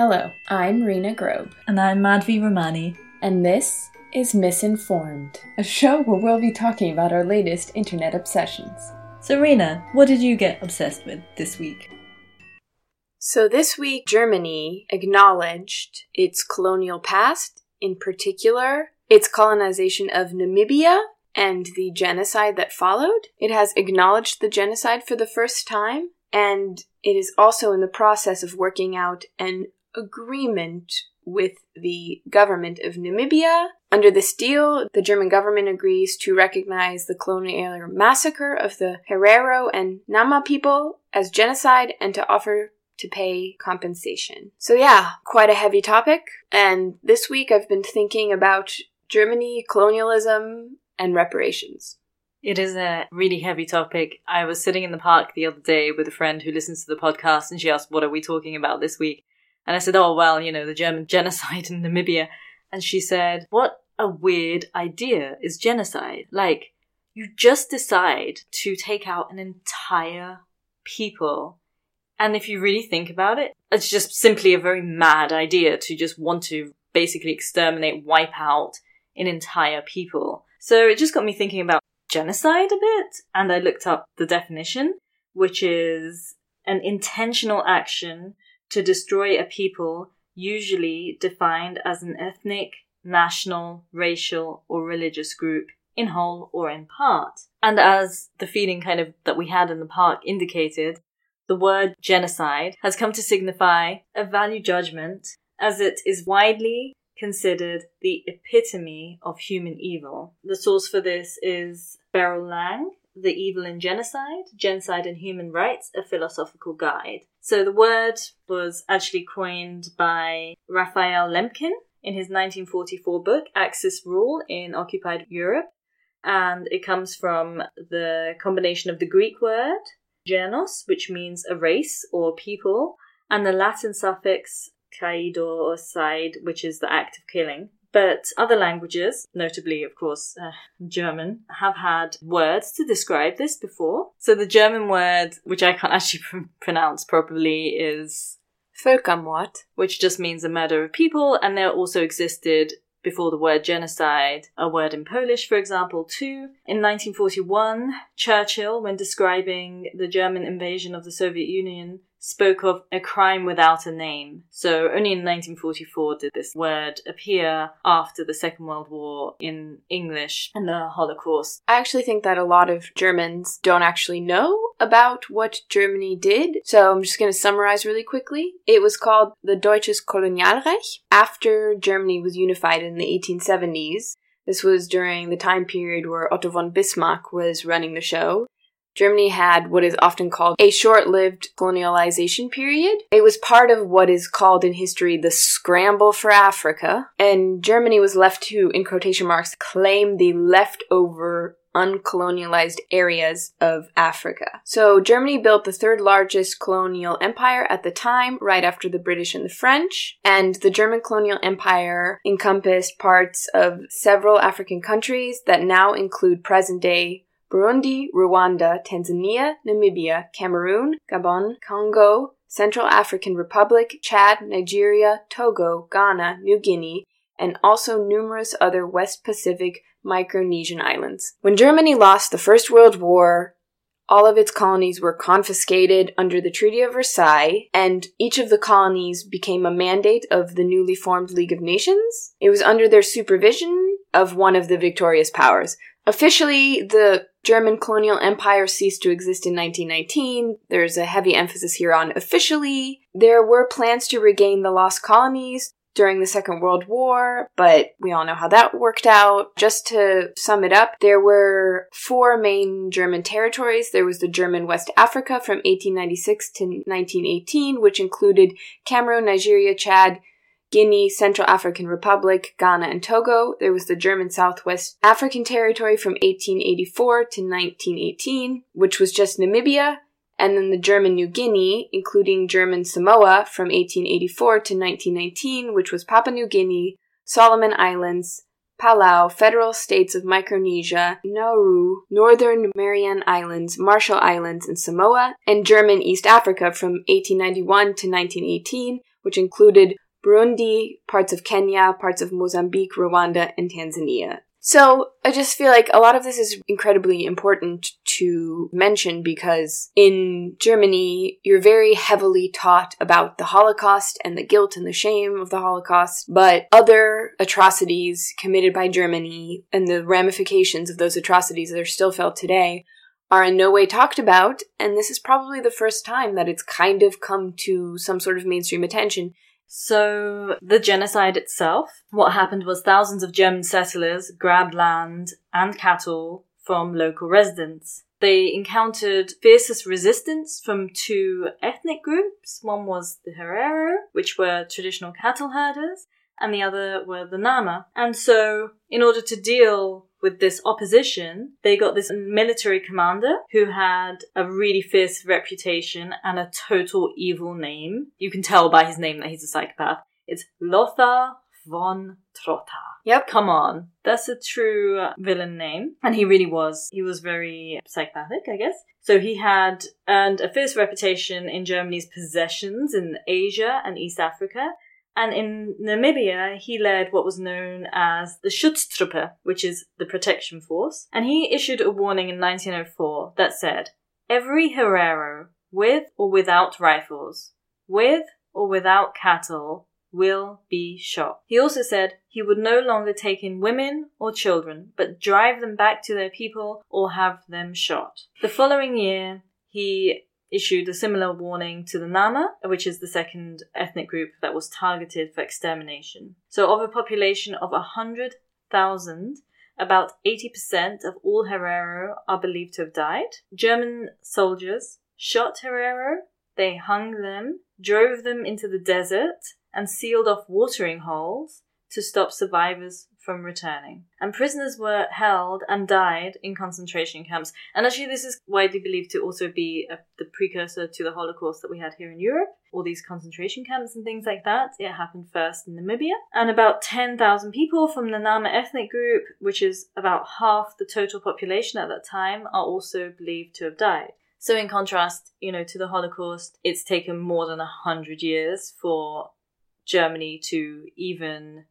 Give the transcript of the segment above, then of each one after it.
Hello, I'm Rena Grobe, And I'm Madhvi Ramani. and this is Misinformed, a show where we'll be talking about our latest internet obsessions. So, Rena, what did you get obsessed with this week? So, this week, Germany acknowledged its colonial past, in particular, its colonization of Namibia and the genocide that followed. It has acknowledged the genocide for the first time, and it is also in the process of working out an agreement with the government of Namibia. Under this deal, the German government agrees to recognize the colonial massacre of the Herero and Nama people as genocide and to offer to pay compensation. So, yeah, quite a heavy topic. And this week I've been thinking about Germany, colonialism, and reparations. It is a really heavy topic. I was sitting in the park the other day with a friend who listens to the podcast, and she asked, What are we talking about this week? And I said, Oh, well, you know, the German genocide in Namibia. And she said, What a weird idea is genocide. Like, you just decide to take out an entire people. And if you really think about it, it's just simply a very mad idea to just want to basically exterminate, wipe out an entire people. So it just got me thinking about genocide a bit, and I looked up the definition, which is an intentional action to destroy a people, usually defined as an ethnic, national, racial, or religious group, in whole or in part. And as the feeling kind of that we had in the park indicated, the word genocide has come to signify a value judgment as it is widely considered the epitome of human evil. The source for this is Berel Lang, The Evil in Genocide, Genocide and Human Rights, a Philosophical Guide. So the word was actually coined by Raphael Lemkin in his 1944 book, Axis Rule in Occupied Europe. And it comes from the combination of the Greek word genos, which means a race or people, and the Latin suffix kaido or side, which is the act of killing. But other languages, notably, of course, uh, German, have had words to describe this before. So the German word, which I can't actually pr- pronounce properly, is Völkermord. which just means a murder of people, and there also existed before the word genocide, a word in Polish, for example, too. In 1941, Churchill, when describing the German invasion of the Soviet Union, spoke of a crime without a name. So only in 1944 did this word appear after the Second World War in English and the Holocaust. I actually think that a lot of Germans don't actually know about what Germany did, so I'm just going to summarize really quickly. It was called the Deutsches Kolonialreich after Germany was unified in the 1870s. This was during the time period where Otto von Bismarck was running the show. Germany had what is often called a short lived colonialization period. It was part of what is called in history the scramble for Africa, and Germany was left to, in quotation marks, claim the leftover uncolonialized areas of Africa. So Germany built the third largest colonial empire at the time, right after the British and the French, and the German colonial empire encompassed parts of several African countries that now include present-day Burundi, Rwanda, Tanzania, Namibia, Cameroon, Gabon, Congo, Central African Republic, Chad, Nigeria, Togo, Ghana, New Guinea, and also numerous other West Pacific Micronesian islands. When Germany lost the First World War, all of its colonies were confiscated under the Treaty of Versailles, and each of the colonies became a mandate of the newly formed League of Nations. It was under their supervision of one of the victorious powers. Officially, the German colonial empire ceased to exist in 1919. There's a heavy emphasis here on officially. There were plans to regain the lost colonies during the Second World War, but we all know how that worked out. Just to sum it up, there were four main German territories. There was the German West Africa from 1896 to 1918, which included Cameroon, Nigeria, Chad, Guinea, Central African Republic, Ghana, and Togo. There was the German Southwest African Territory from 1884 to 1918, which was just Namibia, and then the German New Guinea, including German Samoa from 1884 to 1919, which was Papua New Guinea, Solomon Islands, Palau, Federal States of Micronesia, Nauru, Northern Mariana Islands, Marshall Islands, and Samoa, and German East Africa from 1891 to 1918, which included Burundi, parts of Kenya, parts of Mozambique, Rwanda, and Tanzania. So I just feel like a lot of this is incredibly important to mention because in Germany, you're very heavily taught about the Holocaust and the guilt and the shame of the Holocaust, but other atrocities committed by Germany and the ramifications of those atrocities that are still felt today are in no way talked about, and this is probably the first time that it's kind of come to some sort of mainstream attention. So, the genocide itself, what happened was thousands of German settlers grabbed land and cattle from local residents. They encountered fiercest resistance from two ethnic groups. One was the Herero, which were traditional cattle herders, and the other were the Nama. And so, in order to deal with this opposition, they got this military commander who had a really fierce reputation and a total evil name. You can tell by his name that he's a psychopath. It's Lothar von Trotha. Yep. Come on. That's a true villain name. And he really was. He was very psychopathic, I guess. So he had earned a fierce reputation in Germany's possessions in Asia and East Africa and in Namibia, he led what was known as the Schutztruppe, which is the protection force. And he issued a warning in 1904 that said, Every Herero, with or without rifles, with or without cattle, will be shot. He also said he would no longer take in women or children, but drive them back to their people or have them shot. The following year, he issued a similar warning to the Nama, which is the second ethnic group that was targeted for extermination. So, of a population of 100,000, about 80% of all Herero are believed to have died. German soldiers shot Herero, they hung them, drove them into the desert, and sealed off watering holes to stop survivors from returning. And prisoners were held and died in concentration camps. And actually, this is widely believed to also be a, the precursor to the Holocaust that we had here in Europe. All these concentration camps and things like that. It happened first in Namibia. And about 10,000 people from the Nama ethnic group, which is about half the total population at that time, are also believed to have died. So, in contrast, you know, to the Holocaust, it's taken more than a hundred years for Germany to even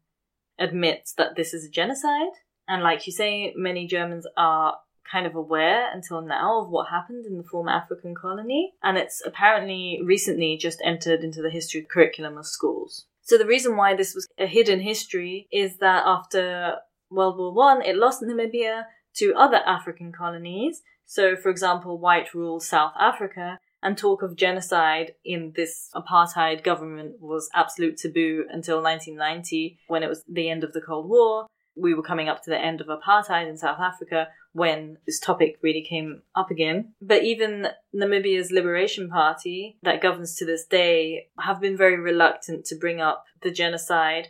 admits that this is a genocide. And like you say, many Germans are kind of aware until now of what happened in the former African colony. And it's apparently recently just entered into the history curriculum of schools. So the reason why this was a hidden history is that after World War One, it lost Namibia to other African colonies. So, for example, white ruled South Africa, and talk of genocide in this apartheid government was absolute taboo until 1990 when it was the end of the Cold War. We were coming up to the end of apartheid in South Africa when this topic really came up again. But even Namibia's Liberation Party, that governs to this day, have been very reluctant to bring up the genocide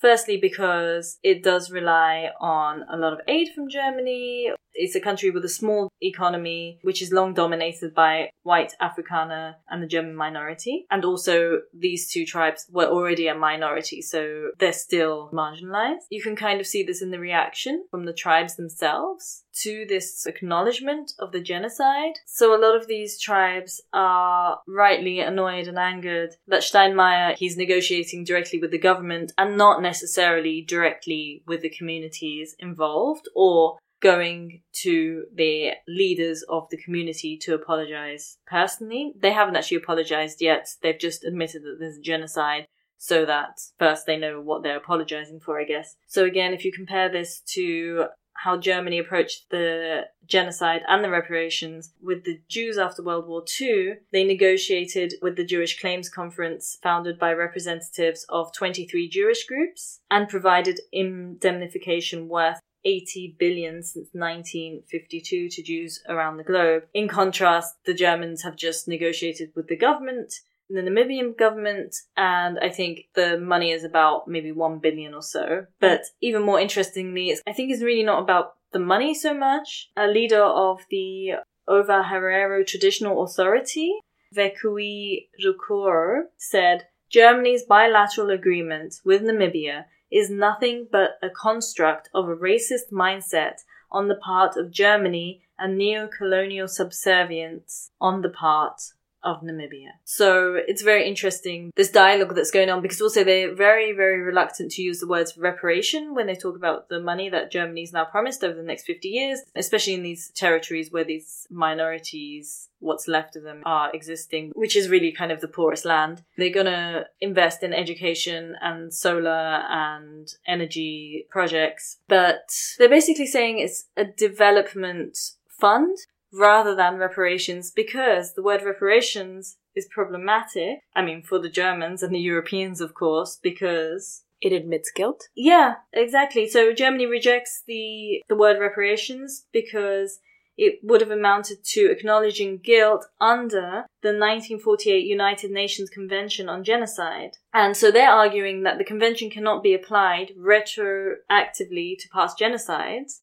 Firstly, because it does rely on a lot of aid from Germany. It's a country with a small economy, which is long dominated by white Afrikaner and the German minority. And also, these two tribes were already a minority, so they're still marginalized. You can kind of see this in the reaction from the tribes themselves to this acknowledgement of the genocide. So a lot of these tribes are rightly annoyed and angered that Steinmeier, he's negotiating directly with the government and not necessarily directly with the communities involved or going to the leaders of the community to apologize personally. They haven't actually apologized yet. They've just admitted that there's a genocide so that first they know what they're apologizing for, I guess. So again, if you compare this to how Germany approached the genocide and the reparations with the Jews after World War II, they negotiated with the Jewish Claims Conference, founded by representatives of 23 Jewish groups, and provided indemnification worth 80 billion since 1952 to Jews around the globe. In contrast, the Germans have just negotiated with the government the Namibian government, and I think the money is about maybe one billion or so. But even more interestingly, I think it's really not about the money so much. A leader of the Ova Herero Traditional Authority, Vekui Rukoro, said Germany's bilateral agreement with Namibia is nothing but a construct of a racist mindset on the part of Germany and neo colonial subservience on the part of Namibia. So it's very interesting, this dialogue that's going on, because also they're very, very reluctant to use the words reparation when they talk about the money that Germany's now promised over the next 50 years, especially in these territories where these minorities, what's left of them, are existing, which is really kind of the poorest land. They're gonna invest in education and solar and energy projects, but they're basically saying it's a development fund rather than reparations because the word reparations is problematic. I mean, for the Germans and the Europeans, of course, because it admits guilt. Yeah, exactly. So Germany rejects the the word reparations because it would have amounted to acknowledging guilt under the 1948 United Nations Convention on Genocide. And so they're arguing that the convention cannot be applied retroactively to past genocides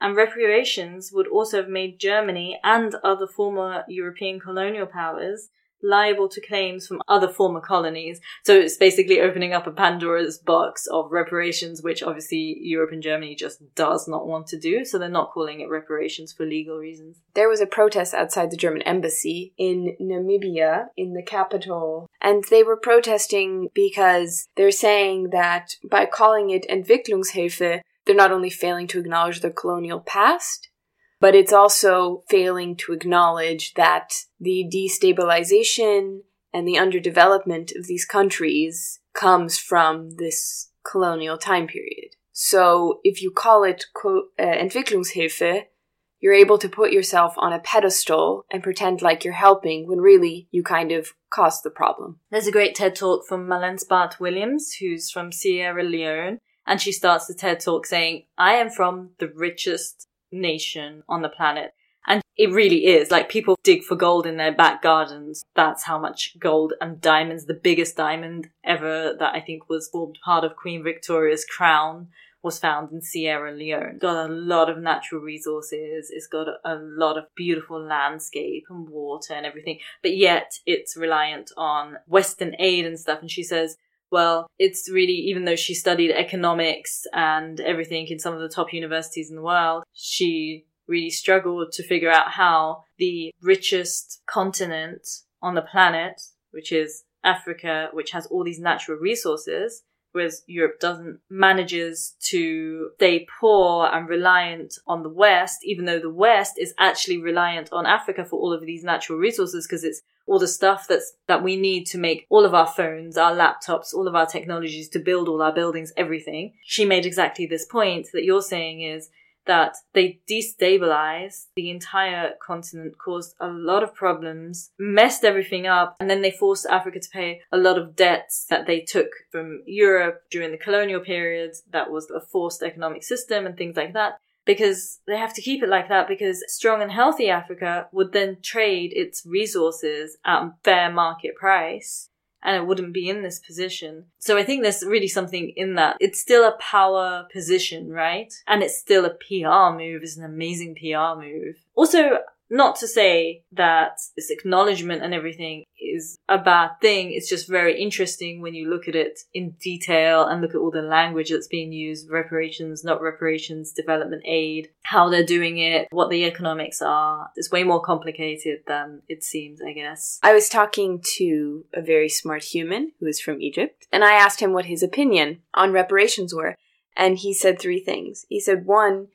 and reparations would also have made Germany and other former European colonial powers liable to claims from other former colonies. So it's basically opening up a Pandora's box of reparations, which obviously Europe and Germany just does not want to do. So they're not calling it reparations for legal reasons. There was a protest outside the German embassy in Namibia, in the capital, and they were protesting because they're saying that by calling it Entwicklungshilfe, they're not only failing to acknowledge their colonial past, but it's also failing to acknowledge that the destabilization and the underdevelopment of these countries comes from this colonial time period. So if you call it uh, Entwicklungshilfe, you're able to put yourself on a pedestal and pretend like you're helping when really you kind of caused the problem. There's a great TED talk from Mallence Bart Williams, who's from Sierra Leone, and she starts the TED talk saying, I am from the richest nation on the planet. And it really is. Like people dig for gold in their back gardens. That's how much gold and diamonds, the biggest diamond ever that I think was formed part of Queen Victoria's crown was found in Sierra Leone. Got a lot of natural resources. It's got a lot of beautiful landscape and water and everything. But yet it's reliant on Western aid and stuff. And she says, well, it's really, even though she studied economics and everything in some of the top universities in the world, she really struggled to figure out how the richest continent on the planet, which is Africa, which has all these natural resources, whereas Europe doesn't, manages to stay poor and reliant on the West, even though the West is actually reliant on Africa for all of these natural resources because it's all the stuff that's that we need to make all of our phones, our laptops, all of our technologies to build all our buildings, everything. She made exactly this point that you're saying is that they destabilized the entire continent, caused a lot of problems, messed everything up, and then they forced Africa to pay a lot of debts that they took from Europe during the colonial periods. That was a forced economic system and things like that because they have to keep it like that because strong and healthy Africa would then trade its resources at fair market price and it wouldn't be in this position. So I think there's really something in that. It's still a power position, right? And it's still a PR move. It's an amazing PR move. Also, not to say that this acknowledgement and everything is a bad thing. It's just very interesting when you look at it in detail and look at all the language that's being used reparations, not reparations, development aid, how they're doing it, what the economics are. It's way more complicated than it seems, I guess. I was talking to a very smart human who is from Egypt, and I asked him what his opinion on reparations were. And he said three things. He said, one,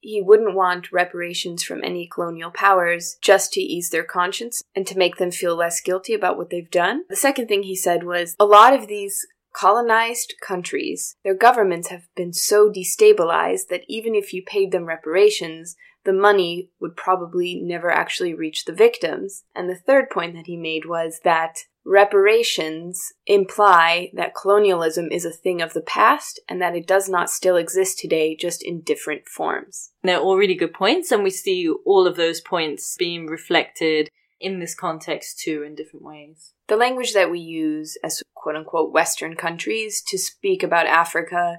he wouldn't want reparations from any colonial powers just to ease their conscience and to make them feel less guilty about what they've done. The second thing he said was a lot of these colonized countries, their governments have been so destabilized that even if you paid them reparations, the money would probably never actually reach the victims. And the third point that he made was that reparations imply that colonialism is a thing of the past and that it does not still exist today, just in different forms. They're all really good points, and we see all of those points being reflected in this context too in different ways. The language that we use as quote unquote Western countries to speak about Africa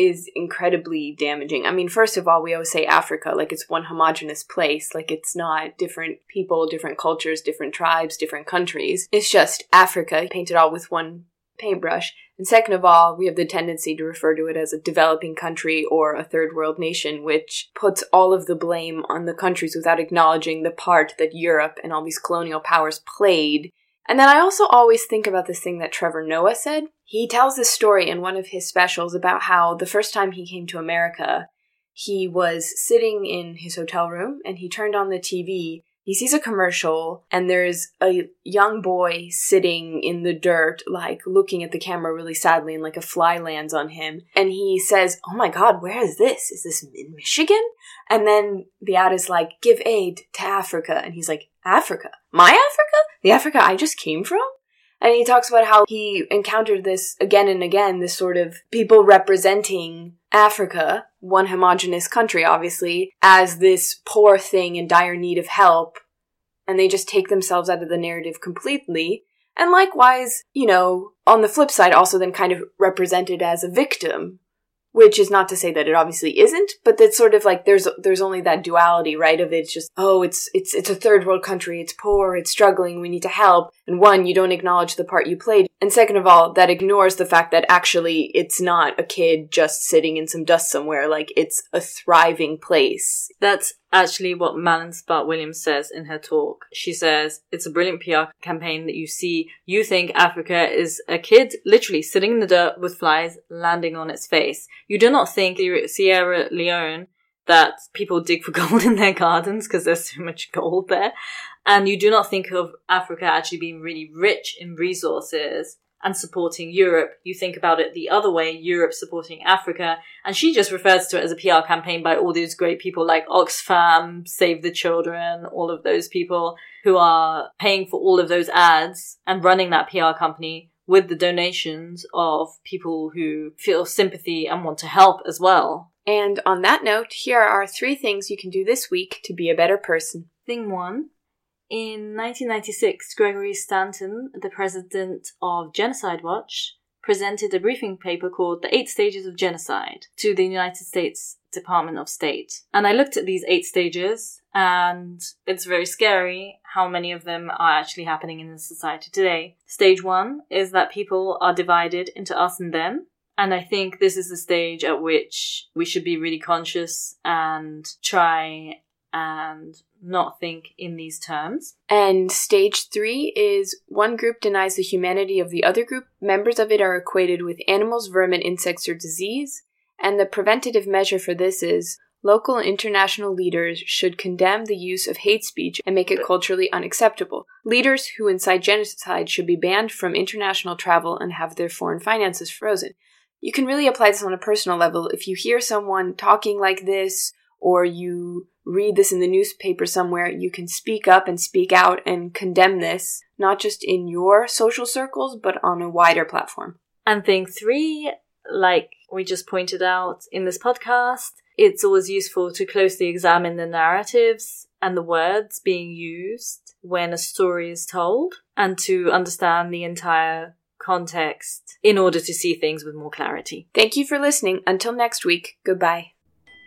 is incredibly damaging. I mean, first of all, we always say Africa like it's one homogenous place, like it's not different people, different cultures, different tribes, different countries. It's just Africa painted all with one paintbrush. And second of all, we have the tendency to refer to it as a developing country or a third world nation, which puts all of the blame on the countries without acknowledging the part that Europe and all these colonial powers played. And then I also always think about this thing that Trevor Noah said. He tells this story in one of his specials about how the first time he came to America, he was sitting in his hotel room and he turned on the TV he sees a commercial and there's a young boy sitting in the dirt like looking at the camera really sadly and like a fly lands on him. And he says oh my god where is this? Is this in michigan? And then the ad is like give aid to africa. And he's like africa? My africa? The africa i just came from and he talks about how he encountered this again and again, this sort of people representing Africa, one homogenous country, obviously, as this poor thing in dire need of help. And they just take themselves out of the narrative completely. And likewise, you know, on the flip side, also then kind of represented as a victim which is not to say that it obviously isn't but that's sort of like there's there's only that duality right of it's just oh it's it's it's a third world country it's poor it's struggling we need to help. And one you don't acknowledge the part you played and second of all that ignores the fact that actually it's not a kid just sitting in some dust somewhere like it's a thriving place that's actually what Mallence Bart Williams says in her talk. She says, It's a brilliant PR campaign that you see. You think Africa is a kid literally sitting in the dirt with flies landing on its face. You do not think Sierra Leone that people dig for gold in their gardens because there's so much gold there. And you do not think of Africa actually being really rich in resources and supporting Europe. You think about it the other way, Europe supporting Africa. And she just refers to it as a PR campaign by all these great people like Oxfam, Save the Children, all of those people who are paying for all of those ads and running that PR company with the donations of people who feel sympathy and want to help as well. And on that note, here are three things you can do this week to be a better person. Thing one, in 1996, Gregory Stanton, the president of Genocide Watch, presented a briefing paper called The Eight Stages of Genocide to the United States Department of State. And I looked at these eight stages, and it's very scary how many of them are actually happening in society today. Stage one is that people are divided into us and them. And I think this is the stage at which we should be really conscious and try and not think in these terms. And stage three is one group denies the humanity of the other group. Members of it are equated with animals, vermin, insects, or disease. And the preventative measure for this is local and international leaders should condemn the use of hate speech and make it culturally unacceptable. Leaders who incite genocide should be banned from international travel and have their foreign finances frozen. You can really apply this on a personal level. If you hear someone talking like this, or you read this in the newspaper somewhere, you can speak up and speak out and condemn this, not just in your social circles, but on a wider platform. And thing three, like we just pointed out in this podcast, it's always useful to closely examine the narratives and the words being used when a story is told and to understand the entire context in order to see things with more clarity. Thank you for listening. Until next week, goodbye.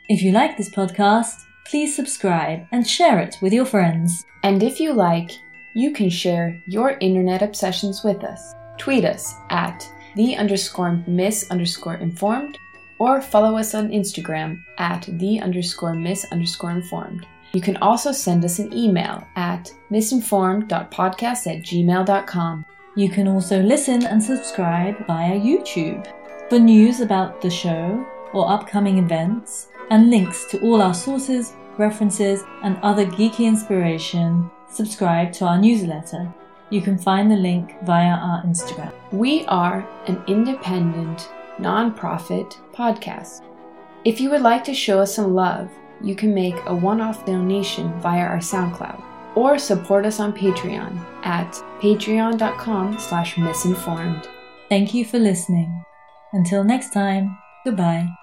If you like this podcast, please subscribe and share it with your friends. And if you like, you can share your internet obsessions with us. Tweet us at the underscore miss underscore informed or follow us on Instagram at the underscore miss underscore informed. You can also send us an email at misinformed.podcast at gmail.com. You can also listen and subscribe via YouTube. For news about the show or upcoming events, and links to all our sources, references, and other geeky inspiration, subscribe to our newsletter. You can find the link via our Instagram. We are an independent, non-profit podcast. If you would like to show us some love, you can make a one-off donation via our SoundCloud or support us on Patreon at patreon.com slash misinformed. Thank you for listening. Until next time, goodbye.